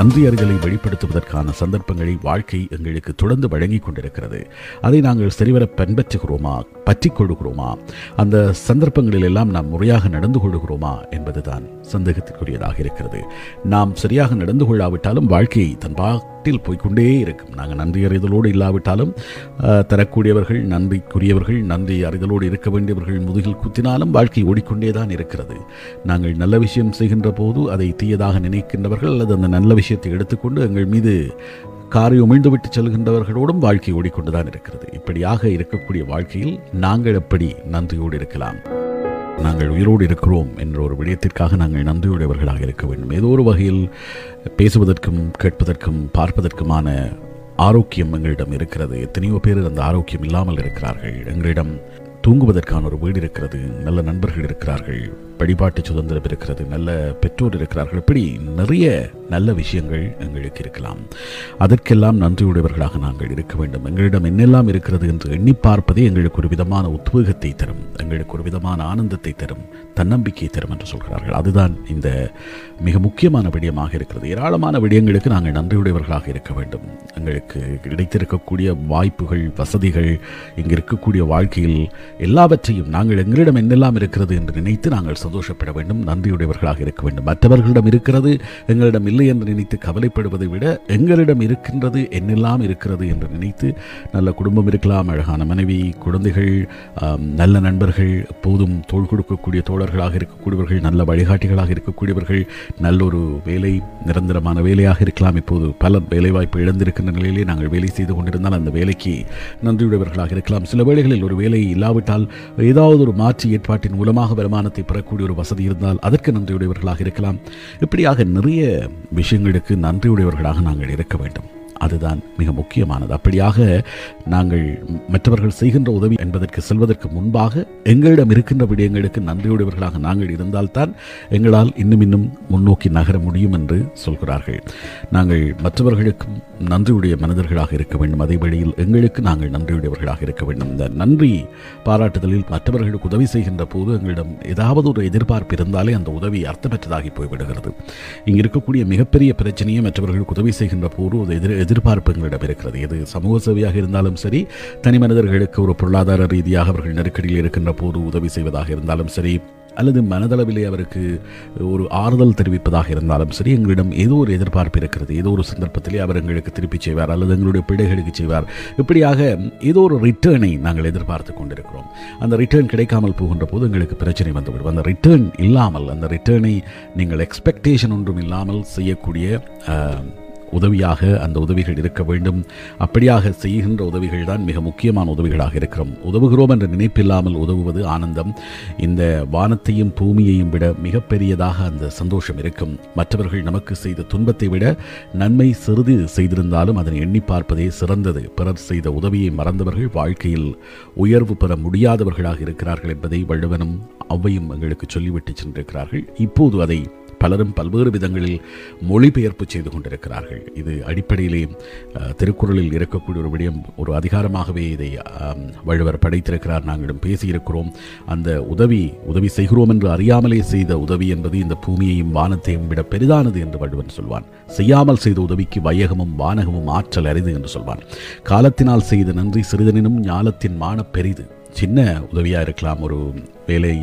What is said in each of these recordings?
நன்றி அறிதலை வெளிப்படுத்துவதற்கான சந்தர்ப்பங்களை வாழ்க்கை எங்களுக்கு தொடர்ந்து வழங்கிக் கொண்டிருக்கிறது. அதை நாங்கள் சரிவர பின்பற்றுகிறோமா? பற்றிக் கொள்கிறோமா அந்த சந்தர்ப்பங்களில் எல்லாம் நாம் முறையாக நடந்து கொள்கிறோமா என்பதுதான் சந்தேகத்திற்குரியதாக இருக்கிறது. நாம் சரியாக நடந்து கொள்ளாவிட்டாலும் வாழ்க்கையை தன் தட்டில் போய்க்கொண்டே இருக்கும். நாங்கள் நன்றி அறிதலோடு இல்லாவிட்டாலும் தரக்கூடியவர்கள் நன்றிக்குரியவர்கள் நன்றி அறிதலோடு இருக்க வேண்டியவர்கள் முதுகில் குத்தினாலும் வாழ்க்கை ஓடிக்கொண்டே தான் இருக்கிறது. நாங்கள் நல்ல விஷயம் செய்கின்ற போது அதை தீயதாக நினைக்கின்றவர்கள் அல்லது அந்த நல்ல விஷயத்தை எடுத்துக்கொண்டு எங்கள் மீது காரை உமிழ்ந்துவிட்டு செல்கின்றவர்களோடும் வாழ்க்கை ஓடிக்கொண்டுதான் இருக்கிறது. இப்படியாக இருக்கக்கூடிய வாழ்க்கையில் நாங்கள் எப்படி நன்றியோடு இருக்கலாம்? நாங்கள் உயிரோடு இருக்கிறோம் என்ற ஒரு விடயத்திற்காக நாங்கள் நன்றியுடையவர்களாக இருக்க வேண்டும். ஏதோ ஒரு வகையில் பேசுவதற்கும் கேட்பதற்கும் பார்ப்பதற்குமான ஆரோக்கியம் எங்களிடம் இருக்கிறது. எத்தனையோ பேர் அந்த ஆரோக்கியம் இல்லாமல் இருக்கிறார்கள். எங்களிடம் தூங்குவதற்கான ஒரு வீடு இருக்கிறது. நல்ல நண்பர்கள் இருக்கிறார்கள். வழிபாட்டு சுதந்திரம் இருக்கிறது நல்ல பெற்றோர் இருக்கிறார்கள். இப்படி நிறைய நல்ல விஷயங்கள் எங்களுக்கு இருக்கலாம். அதற்கெல்லாம் நன்றியுடையவர்களாக நாங்கள் இருக்க வேண்டும். எங்களிடம் என்னெல்லாம் இருக்கிறது என்று எண்ணி பார்ப்பதே எங்களுக்கு ஒரு விதமான உத்வேகத்தை தரும் எங்களுக்கு ஒரு விதமான ஆனந்தத்தை தரும் தன்னம்பிக்கையை தரும் என்று சொல்கிறார்கள். அதுதான் இந்த மிக முக்கியமான விடயமாக இருக்கிறது. ஏராளமான விடயங்களுக்கு நாங்கள் நன்றியுடையவர்களாக இருக்க வேண்டும். எங்களுக்கு கிடைத்திருக்கக்கூடிய வாய்ப்புகள் வசதிகள் இங்கு இருக்கக்கூடிய வாழ்க்கையில் எல்லாவற்றையும் நாங்கள் எங்களிடம் என்னெல்லாம் இருக்கிறது என்று நினைத்து நாங்கள் சந்தோஷப்பட வேண்டும் நன்றியுடையவர்களாக இருக்க வேண்டும். மற்றவர்களிடம் இருக்கிறது எங்களிடம் இல்லை என்று நினைத்து கவலைப்படுவதை விட எங்களிடம் இருக்கின்றது என்னெல்லாம் இருக்கிறது என்று நினைத்து நல்ல குடும்பம் இருக்கலாம் அழகான மனைவி குழந்தைகள் நல்ல நண்பர்கள் எப்போதும் தோள் கொடுக்கக்கூடிய தோழர்களாக இருக்கக்கூடியவர்கள் நல்ல வழிகாட்டிகளாக இருக்கக்கூடியவர்கள் நல்ல ஒரு வேலை நிரந்தரமான வேலையாக இருக்கலாம். இப்போது பல வேலைவாய்ப்பு இழந்திருக்கின்ற நிலையிலே நாங்கள் வேலை செய்து கொண்டிருந்தால் அந்த வேலைக்கு நன்றியுடையவர்களாக இருக்கலாம். சில வேளைகளில் ஒரு வேலை இல்லாவிட்டால் ஏதாவது ஒரு மாற்று ஏற்பாட்டின் மூலமாக வருமானத்தை பெறக்கூடிய ஒரு வசதி இருந்தால் அதற்கு நன்றியுடையவர்களாக இருக்கலாம். இப்படியாக நிறைய விஷயங்களுக்கு நன்றியுடையவர்களாக நாங்கள் இருக்க வேண்டும். அதுதான் மிக முக்கியமானது. அப்படியாக நாங்கள் மற்றவர்கள் செய்கின்ற உதவி என்பதற்கு செல்வதற்கு முன்பாக எங்களிடம் இருக்கின்ற விடயங்களுக்கு நன்றியுடையவர்களாக நாங்கள் இருந்தால்தான் எங்களால் இன்னும் இன்னும் முன்னோக்கி நகர முடியும் என்று சொல்கிறார்கள். நாங்கள் மற்றவர்களுக்கும் நன்றியுடைய மனிதர்களாக இருக்க வேண்டும். அதே வழியில் எங்களுக்கு நாங்கள் நன்றியுடையவர்களாக இருக்க வேண்டும். இந்த நன்றி பாராட்டுதலில் மற்றவர்களுக்கு உதவி செய்கின்ற போது எங்களிடம் ஏதாவது ஒரு எதிர்பார்ப்பு இருந்தாலே அந்த உதவி அர்த்தமற்றதாகி போய்விடுகிறது. இங்கு இருக்கக்கூடிய மிகப்பெரிய பிரச்சனையை மற்றவர்களுக்கு உதவி செய்கின்ற போது ஒரு எதிர் எதிர்பார்ப்பு எங்களிடம் இருக்கிறது. எது சமூக சேவையாக இருந்தாலும் சரி தனி மனிதர்களுக்கு ஒரு பொருளாதார ரீதியாக அவர்கள் நெருக்கடியில் இருக்கின்ற போது உதவி செய்வதாக இருந்தாலும் சரி அல்லது மனதளவிலே அவருக்கு ஒரு ஆறுதல் தெரிவிப்பதாக இருந்தாலும் சரி எங்களிடம் ஏதோ ஒரு எதிர்பார்ப்பு இருக்கிறது. ஏதோ ஒரு சந்தர்ப்பத்திலே அவர் எங்களுக்கு திருப்பி செய்வார் அல்லது எங்களுடைய பிள்ளைகளுக்கு செய்வார். இப்படியாக ஏதோ ஒரு ரிட்டர்னை நாங்கள் எதிர்பார்த்து கொண்டிருக்கிறோம். அந்த ரிட்டர்ன் கிடைக்காமல் போகின்ற போது எங்களுக்கு பிரச்சனை வந்துவிடும். அந்த ரிட்டர்ன் இல்லாமல் அந்த ரிட்டர்னை நீங்கள் எக்ஸ்பெக்டேஷன் ஒன்றும் இல்லாமல் செய்யக்கூடிய உதவியாக அந்த உதவிகள் இருக்க வேண்டும். அப்படியாக செய்கின்ற உதவிகள் தான் மிக முக்கியமான உதவிகளாக இருக்கிறோம். உதவுகிறோம் என்ற நினைப்பில்லாமல் உதவுவது ஆனந்தம். இந்த வானத்தையும் பூமியையும் விட மிகப்பெரியதாக அந்த சந்தோஷம் இருக்கும். மற்றவர்கள் நமக்கு செய்த துன்பத்தை விட நன்மை சிறிது செய்திருந்தாலும் அதனை எண்ணி பார்ப்பதே சிறந்தது. பிறர் செய்த உதவியை மறந்தவர்கள் வாழ்க்கையில் உயர்வு பெற முடியாதவர்களாக இருக்கிறார்கள் என்பதை வள்ளுவனும் அவ்வையும் எங்களுக்கு சொல்லிவிட்டு சென்றிருக்கிறார்கள். இப்போது அதை பலரும் பல்வேறு விதங்களில் மொழிபெயர்ப்பு செய்து கொண்டிருக்கிறார்கள். இது அடிப்படையிலே திருக்குறளில் இருக்கக்கூடிய ஒரு விடயம். ஒரு அதிகாரமாகவே இதை வள்ளுவர் படைத்திருக்கிறார். நாங்களும் பேசியிருக்கிறோம். அந்த உதவி உதவி செய்கிறோம் என்று அறியாமலே செய்த உதவி என்பது இந்த பூமியையும் வானத்தையும் விட பெரிதானது என்று வள்ளுவன் சொல்வான். செய்யாமல் செய்த உதவிக்கு வையகமும் வானகமும் ஆற்றல் அரிது என்று சொல்வான். காலத்தினால் செய்த நன்றி சிறிதனினும் ஞாலத்தின் மான பெரிது. சின்ன உதவியாக இருக்கலாம். ஒரு வேலை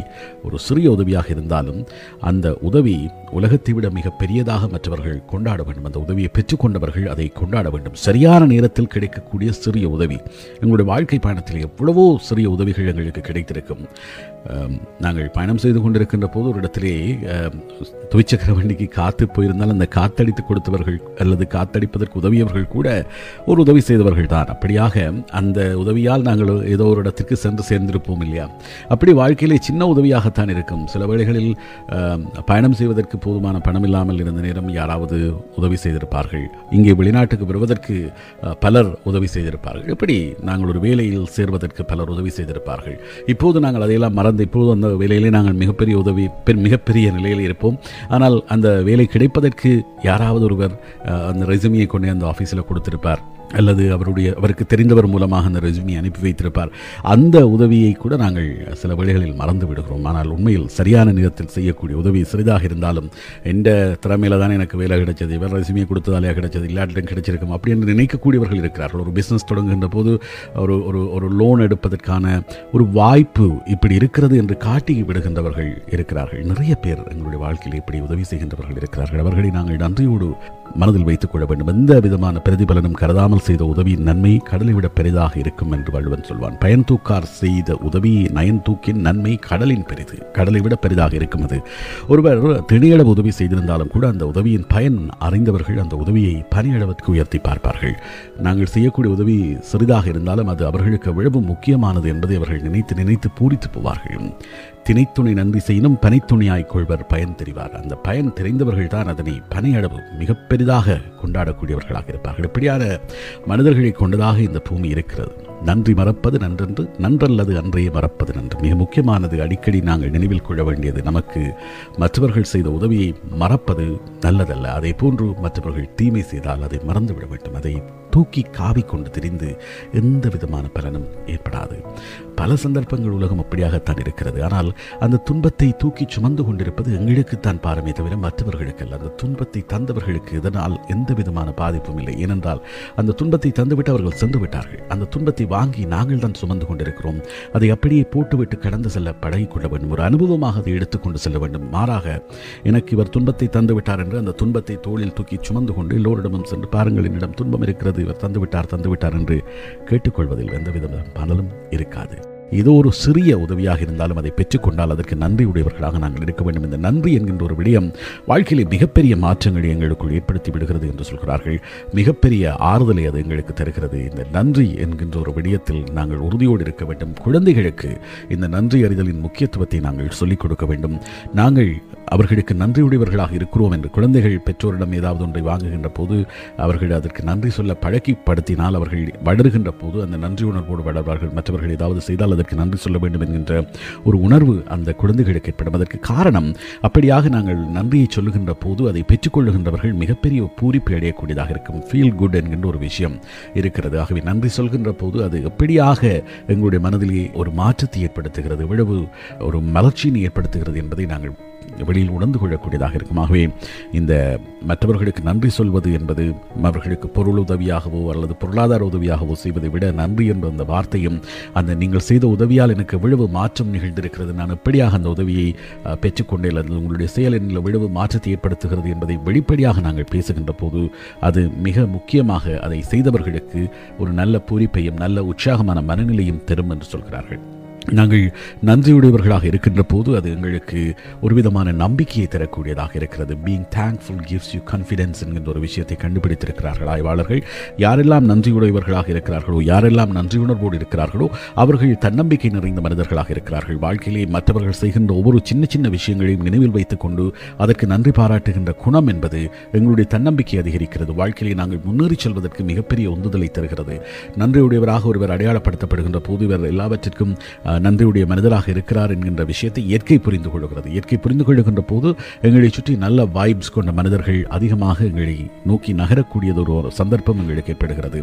ஒரு சிறிய உதவியாக இருந்தாலும் அந்த உதவி உலகத்தை விட மிக பெரியதாக மற்றவர்கள் கொண்டாட வேண்டும். அந்த உதவியை பெற்றுக்கொண்டவர்கள் அதை கொண்டாட வேண்டும். சரியான நேரத்தில் கிடைக்கக்கூடிய சிறிய உதவி. எங்களுடைய வாழ்க்கை பயணத்தில் எவ்வளவோ சிறிய உதவிகள் எங்களுக்கு கிடைத்திருக்கும். நாங்கள் பயணம் செய்து கொண்டிருக்கின்ற போது ஒரு இடத்திலே துவிச்சக்கர வண்டிக்கு காத்து போயிருந்தால் அந்த காத்தடித்து கொடுத்தவர்கள் அல்லது காத்தடிப்பதற்கு உதவியவர்கள் கூட ஒரு உதவி செய்தவர்கள் தான். அப்படியாக அந்த உதவியால் நாங்கள் ஏதோ ஒரு இடத்திற்கு சென்று சேர்ந்திருப்போம் இல்லையா? அப்படி வாழ்க்கையில் சின்ன உதவியாகத்தான் இருக்கும். சில வேளைகளில் பயணம் செய்வதற்கு போதுமான பணம் இல்லாமல் இருந்த நேரம் யாராவது உதவி செய்திருப்பார்கள். இங்கே வெளிநாட்டுக்கு வருவதற்கு பலர் உதவி செய்திருப்பார்கள். இப்படி நாங்கள் ஒரு வேலையில் சேர்வதற்கு பலர் உதவி செய்திருப்பார்கள். இப்போது நாங்கள் அதையெல்லாம் மறந்து இப்போது அந்த வேலையிலே நாங்கள் மிகப்பெரிய உதவி பெ- மிகப்பெரிய நிலையில் இருப்போம். ஆனால் அந்த வேலை கிடைப்பதற்கு யாராவது ஒருவர் அந்த ரெசுமியை கொண்டு அந்த ஆஃபீஸில் கொடுத்திருப்பார். அல்லது அவருடைய அவருக்கு தெரிந்தவர் மூலமாக அந்த ரெசுமி அனுப்பி வைத்திருப்பார். அந்த உதவியை கூட நாங்கள் சில வழிகளில் மறந்து விடுகிறோம். ஆனால் உண்மையில் சரியான நேரத்தில் செய்யக்கூடிய உதவி சிறிதாக இருந்தாலும் எந்த திறமையில் தான் எனக்கு வேலை கிடைச்சது? வேறு ரெசுமியை கொடுத்ததாலே கிடைச்சது? இல்லாட்டிலும் கிடைச்சிருக்கும்? அப்படி என்று நினைக்கக்கூடியவர்கள் இருக்கிறார்கள். ஒரு பிஸ்னஸ் தொடங்குகின்ற போது ஒரு ஒரு ஒரு லோன் எடுப்பதற்கான ஒரு வாய்ப்பு இப்படி இருக்கிறது என்று காட்டி விடுகின்றவர்கள் இருக்கிறார்கள். நிறைய பேர் எங்களுடைய வாழ்க்கையில் இப்படி உதவி செய்கின்றவர்கள் இருக்கிறார்கள். அவர்களை நாங்கள் நன்றியோடு மனதில் வைத்துக் கொள்ள வேண்டும். எந்த விதமான பிரதிபலனும் கருதாமல் செய்த உதவியின் நன்மை கடலை விட பெரிதாக இருக்கும் என்று வள்ளுவன் சொல்வான். பயன் தூக்கார் செய்த உதவி நயன் தூக்கின் நன்மை கடலின் பெரிது. கடலை விட பெரிதாக இருக்கும் அது. ஒருவர் திணையளவு உதவி செய்திருந்தாலும் கூட அந்த உதவியின் பயன் அறிந்தவர்கள் அந்த உதவியை பணியளவிற்கு உயர்த்தி பார்ப்பார்கள். நாங்கள் செய்யக்கூடிய உதவி சிறிதாக இருந்தாலும் அது அவர்களுக்கு எவ்வளவு முக்கியமானது என்பதை அவர்கள் நினைத்து நினைத்து பூரித்து போவார்கள். திணைத்துணை நன்றி செய்யினும் பனைத்துணியாய் கொள்வர் பயன் தெரிவார். அந்த பயன் தெரிந்தவர்கள் தான் அதனை பனையளவு மிகப்பெரிய பெரிதாக கொண்டாடக்கூடியவர்களாக இருப்பார்கள். இப்படியான மனிதர்களை கொண்டதாக இந்த பூமி இருக்கிறது. நன்றி மறப்பது நன்றென்று நன்றல்லது அன்றைய மறப்பது நன்று. மிக முக்கியமானது அடிக்கடி நாங்கள் நினைவில் கொள்ள வேண்டியது நமக்கு மற்றவர்கள் செய்த உதவியை மறப்பது நல்லதல்ல. அதே போன்று மற்றவர்கள் தீமை செய்தால் அதை மறந்துவிட வேண்டும். அதை தூக்கி காவி கொண்டு திரிந்து எந்த விதமான பலனும் ஏற்படாது. பல சந்தர்ப்பங்கள் உலகம் அப்படியாகத்தான் இருக்கிறது. ஆனால் அந்த துன்பத்தை தூக்கி சுமந்து கொண்டிருப்பது எங்களுக்குத்தான் பாரமே தவிர மற்றவர்களுக்கு அல்ல அந்த துன்பத்தை தந்தவர்களுக்கு இதனால் எந்த விதமான பாதிப்பும் இல்லை. ஏனென்றால் அந்த துன்பத்தை தந்துவிட்டு அவர்கள் சென்று விட்டார்கள். அந்த துன்பத்தை வாங்கி நாங்கள் தான் சுமந்து கொண்டிருக்கிறோம். அதை அப்படியே போட்டுவிட்டு கடந்து செல்ல பழகிக்கொள்ள வேண்டும் ஒரு அனுபவமாக அதை எடுத்துக்கொண்டு செல்ல வேண்டும். மாறாக எனக்கு இவர் துன்பத்தை தந்து விட்டார் என்று அந்த துன்பத்தை தோளில் தூக்கி சுமந்து கொண்டு எல்லோரிடமும் சென்று பாருங்கள் என்னிடம் துன்பம் இருக்கிறது இவர் தந்து விட்டார் தந்து விட்டார் என்று கேட்டுக்கொள்வதில் எந்த வித பலனும் இருக்காது. ஏதோ ஒரு சிறிய உதவியாக இருந்தாலும் அதை பெற்றுக்கொண்டால் அதற்கு நன்றி உடையவர்களாக நாங்கள் இருக்க வேண்டும். இந்த நன்றி என்கின்ற ஒரு விடயம் வாழ்க்கையிலே மிகப்பெரிய மாற்றங்களை எங்களுக்குள் ஏற்படுத்தி விடுகிறது என்று சொல்கிறார்கள். மிகப்பெரிய ஆறுதலை அது எங்களுக்கு தருகிறது. இந்த நன்றி என்கின்ற ஒரு விடயத்தில் நாங்கள் உறுதியோடு இருக்க வேண்டும். குழந்தைகளுக்கு இந்த நன்றி அறிதலின் முக்கியத்துவத்தை நாங்கள் சொல்லிக் கொடுக்க வேண்டும். நாங்கள் அவர்களுக்கு நன்றியுடையவர்களாக இருக்கிறோம் என்று குழந்தைகள் பெற்றோரிடம் ஏதாவது ஒன்றை வாங்குகின்ற போது அவர்கள் அதற்கு நன்றி சொல்ல பழக்கிப்படுத்தினால் அவர்கள் வளருகின்ற போது அந்த நன்றி உணர்வோடு வளர்வார்கள். மற்றவர்கள் ஏதாவது செய்தால் அதற்கு நன்றி சொல்ல வேண்டும் என்கின்ற ஒரு உணர்வு அந்த குழந்தைகளுக்கு ஏற்படும். அதற்கு காரணம் அப்படியாக நாங்கள் நன்றியை சொல்லுகின்ற போது அதை பெற்றுக்கொள்ளுகின்றவர்கள் மிகப்பெரிய பூரிப்பு அடையக்கூடியதாக இருக்கும். ஃபீல் குட் என்கின்ற ஒரு விஷயம் இருக்கிறது. ஆகவே நன்றி சொல்கின்ற போது அது எப்படியாக எங்களுடைய மனதிலே ஒரு மாற்றத்தை ஏற்படுத்துகிறது எவ்வளவு ஒரு மலர்ச்சியினை ஏற்படுத்துகிறது என்பதை நாங்கள் வெளியில் உணர்ந்து கொள்ளக்கூடியதாக இருக்கும். ஆகவே இந்த மற்றவர்களுக்கு நன்றி சொல்வது என்பது அவர்களுக்கு பொருள் உதவியாகவோ அல்லது பொருளாதார உதவியாகவோ செய்வதை விட நன்றி என்ற அந்த வார்த்தையும் அந்த நீங்கள் செய்த உதவியால் எனக்கு விழுவு மாற்றம் நிகழ்ந்திருக்கிறது. நான் எப்படியாக அந்த உதவியை பெற்றுக்கொண்டேன் அல்லது உங்களுடைய செயல் என்னில் மாற்றத்தை ஏற்படுத்துகிறது என்பதை வெளிப்படையாக நாங்கள் பேசுகின்ற போது அது மிக முக்கியமாக அதை செய்தவர்களுக்கு ஒரு நல்ல பூரிப்பையும் நல்ல உற்சாகமான மனநிலையும் தரும் என்று சொல்கிறார்கள். நாங்கள் நன்றியுடையவர்களாக இருக்கின்ற போது அது எங்களுக்கு ஒரு விதமான நம்பிக்கையை தரக்கூடியதாக இருக்கிறது. Being thankful gives you confidence என்கின்ற ஒரு விஷயத்தை கண்டுபிடித்திருக்கிறார்கள் ஆய்வாளர்கள். யாரெல்லாம் நன்றியுடையவர்களாக இருக்கிறார்களோ யாரெல்லாம் நன்றியுணர்வோடு இருக்கிறார்களோ அவர்கள் தன்னம்பிக்கை நிறைந்த மனிதர்களாக இருக்கிறார்கள். வாழ்க்கையிலே மற்றவர்கள் செய்கின்ற ஒவ்வொரு சின்ன சின்ன விஷயங்களையும் நினைவில் வைத்துக் கொண்டு அதற்கு நன்றி பாராட்டுகின்ற குணம் என்பது எங்களுடைய தன்னம்பிக்கை அதிகரிக்கிறது. வாழ்க்கையிலே நாங்கள் முன்னேறி செல்வதற்கு மிகப்பெரிய உந்துதலை தருகிறது. நன்றியுடையவராக ஒருவர் அடையாளப்படுத்தப்படுகின்ற போது இவர் எல்லாவற்றிற்கும் நன்றியுடைய மனிதராக இருக்கிறார் என்கின்ற விஷயத்தை இயற்கை புரிந்து கொள்கிறது. இயற்கை புரிந்து கொள்ளுகின்ற போது எங்களை சுற்றி நல்ல வைப்ஸ் கொண்ட மனிதர்கள் அதிகமாக எங்களை நோக்கி நகரக்கூடியது ஒரு சந்தர்ப்பம் எங்களுக்கு ஏற்படுகிறது.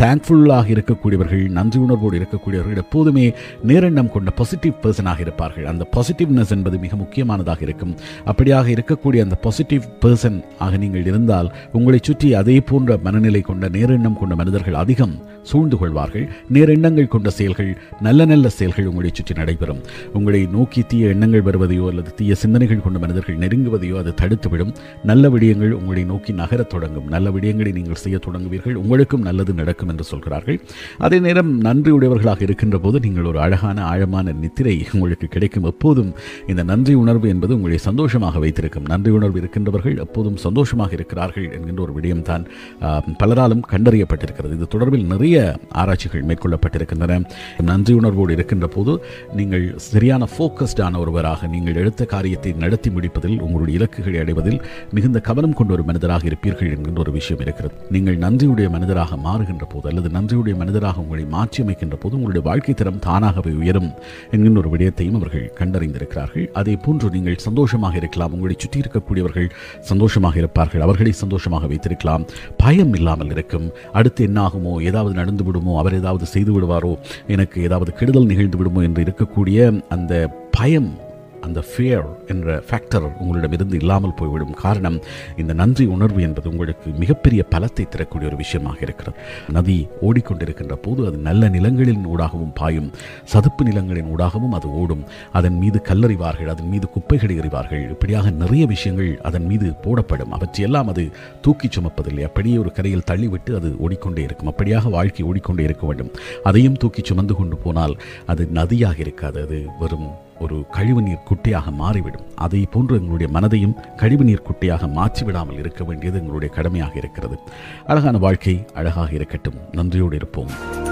தேங்க்ஃபுல்லாக இருக்கக்கூடியவர்கள் நன்றி உணர்வோடு இருக்கக்கூடியவர்கள் எப்போதுமே நேரெண்ணம் கொண்ட பாசிட்டிவ் பர்சனாக இருப்பார்கள். அந்த பாசிட்டிவ்னஸ் என்பது மிக முக்கியமானதாக இருக்கும். அப்படியாக இருக்கக்கூடிய அந்த பாசிட்டிவ் பர்சன் ஆக நீங்கள் இருந்தால் உங்களை சுற்றி அதே போன்ற மனநிலை கொண்ட நேரெண்ணம் கொண்ட மனிதர்கள் அதிகம் சூழ்ந்து கொள்வார்கள். நேரெண்ணங்கள் கொண்ட செயல்கள் நல்ல நல்ல செயல்கள் உங்களை சுற்றி நடைபெறும். உங்களை நோக்கி தீய எண்ணங்கள் வருவதையோ அல்லது தீய சிந்தனைகள் கொண்ட மனிதர்கள் நெருங்குவதையோ அது தடுத்துவிடும். நல்ல விடயங்கள் உங்களை நோக்கி நகரத் தொடங்கும். நல்ல விடயங்களை நீங்கள் செய்ய தொடங்குவீர்கள். உங்களுக்கும் நல்லது நடக்கும் என்று சொல்கிறார்கள். அதே நேரம் நன்றியுடையவர்களாக இருக்கின்ற போது நீங்கள் ஒரு அழகான ஆழமான நித்திரை உங்களுக்கு கிடைக்கும். எப்போதும் இந்த நன்றி உணர்வு என்பது உங்களை சந்தோஷமாக வைத்திருக்கும். நன்றி உணர்வு இருக்கின்றவர்கள் எப்போதும் சந்தோஷமாக இருக்கிறார்கள் என்கின்ற ஒரு விடயம்தான் தான் பலராலும் கண்டறியப்பட்டிருக்கிறது. இது தொடர்பில் நிறைய ஆராய்ச்சிகள் மேற்கொள்ளப்பட்டிருக்கின்றன. நன்றி உணர்வோடு இருக்கின்ற போது போது நீங்கள் சரியான ஃபோக்கஸ்டான ஒருவராக நீங்கள் எடுத்த காரியத்தை நடத்தி முடிப்பதில் உங்களுடைய இலக்குகளை அடைவதில் மிகுந்த கவனம் கொண்ட ஒரு மனிதராக இருப்பீர்கள் என்கின்ற ஒரு விஷயம் இருக்கிறது. நீங்கள் நன்றியுடைய மனிதராக மாறுகின்ற போது அல்லது நன்றியுடைய மனிதராக உங்களை மாற்றி அமைக்கின்ற போது உங்களுடைய வாழ்க்கை தரம் தானாகவே உயரும் என்கின்ற ஒரு விடயத்தையும் அவர்கள் கண்டறிந்திருக்கிறார்கள். அதே போன்று நீங்கள் சந்தோஷமாக இருக்கலாம். உங்களை சுற்றி இருக்கக்கூடியவர்கள் சந்தோஷமாக இருப்பார்கள். அவர்களை சந்தோஷமாக வைத்திருக்கலாம். பயம் இல்லாமல் இருக்கும். அடுத்து என்னாகுமோ? ஏதாவது நடந்து விடுமோ அவர் ஏதாவது செய்து விடுவாரோ? எனக்கு ஏதாவது கெடுதல் நிகழ்ந்து விடுமோ? என்று இருக்கக்கூடிய அந்த பயம் அந்த ஃபியர் என்ற ஃபேக்டர் உங்களிடமிருந்து இல்லாமல் போய்விடும். காரணம் இந்த நன்றி உணர்வு என்பது உங்களுக்கு மிகப்பெரிய பலத்தை தரக்கூடிய ஒரு விஷயமாக இருக்கிறது. நதி ஓடிக்கொண்டிருக்கின்ற போது அது நல்ல நிலங்களின் ஊடாகவும் பாயும். சதுப்பு நிலங்களின் ஊடாகவும் அது ஓடும். அதன் மீது கல்லறிவார்கள் அதன் மீது குப்பைகள் எறிவார்கள். இப்படியாக நிறைய விஷயங்கள் அதன் மீது போடப்படும். அவற்றையெல்லாம் அது தூக்கி சுமப்பதில்லை. அப்படியே ஒரு கரையில் தள்ளிவிட்டு அது ஓடிக்கொண்டே இருக்கும். அப்படியாக வாழ்க்கை ஓடிக்கொண்டே இருக்க வேண்டும். அதையும் தூக்கி சுமந்து கொண்டு போனால் அது நதியாக இருக்காது. அது வெறும் ஒரு கழிவுநீர் குட்டையாக மாறிவிடும். அதை போன்று எங்களுடைய மனதையும் கழிவுநீர் குட்டையாக மாற்றிவிடாமல் இருக்க வேண்டியது எங்களுடைய கடமையாக இருக்கிறது. அழகான வாழ்க்கை அழகாக இருக்கட்டும். நன்றியோடு இருப்போம்.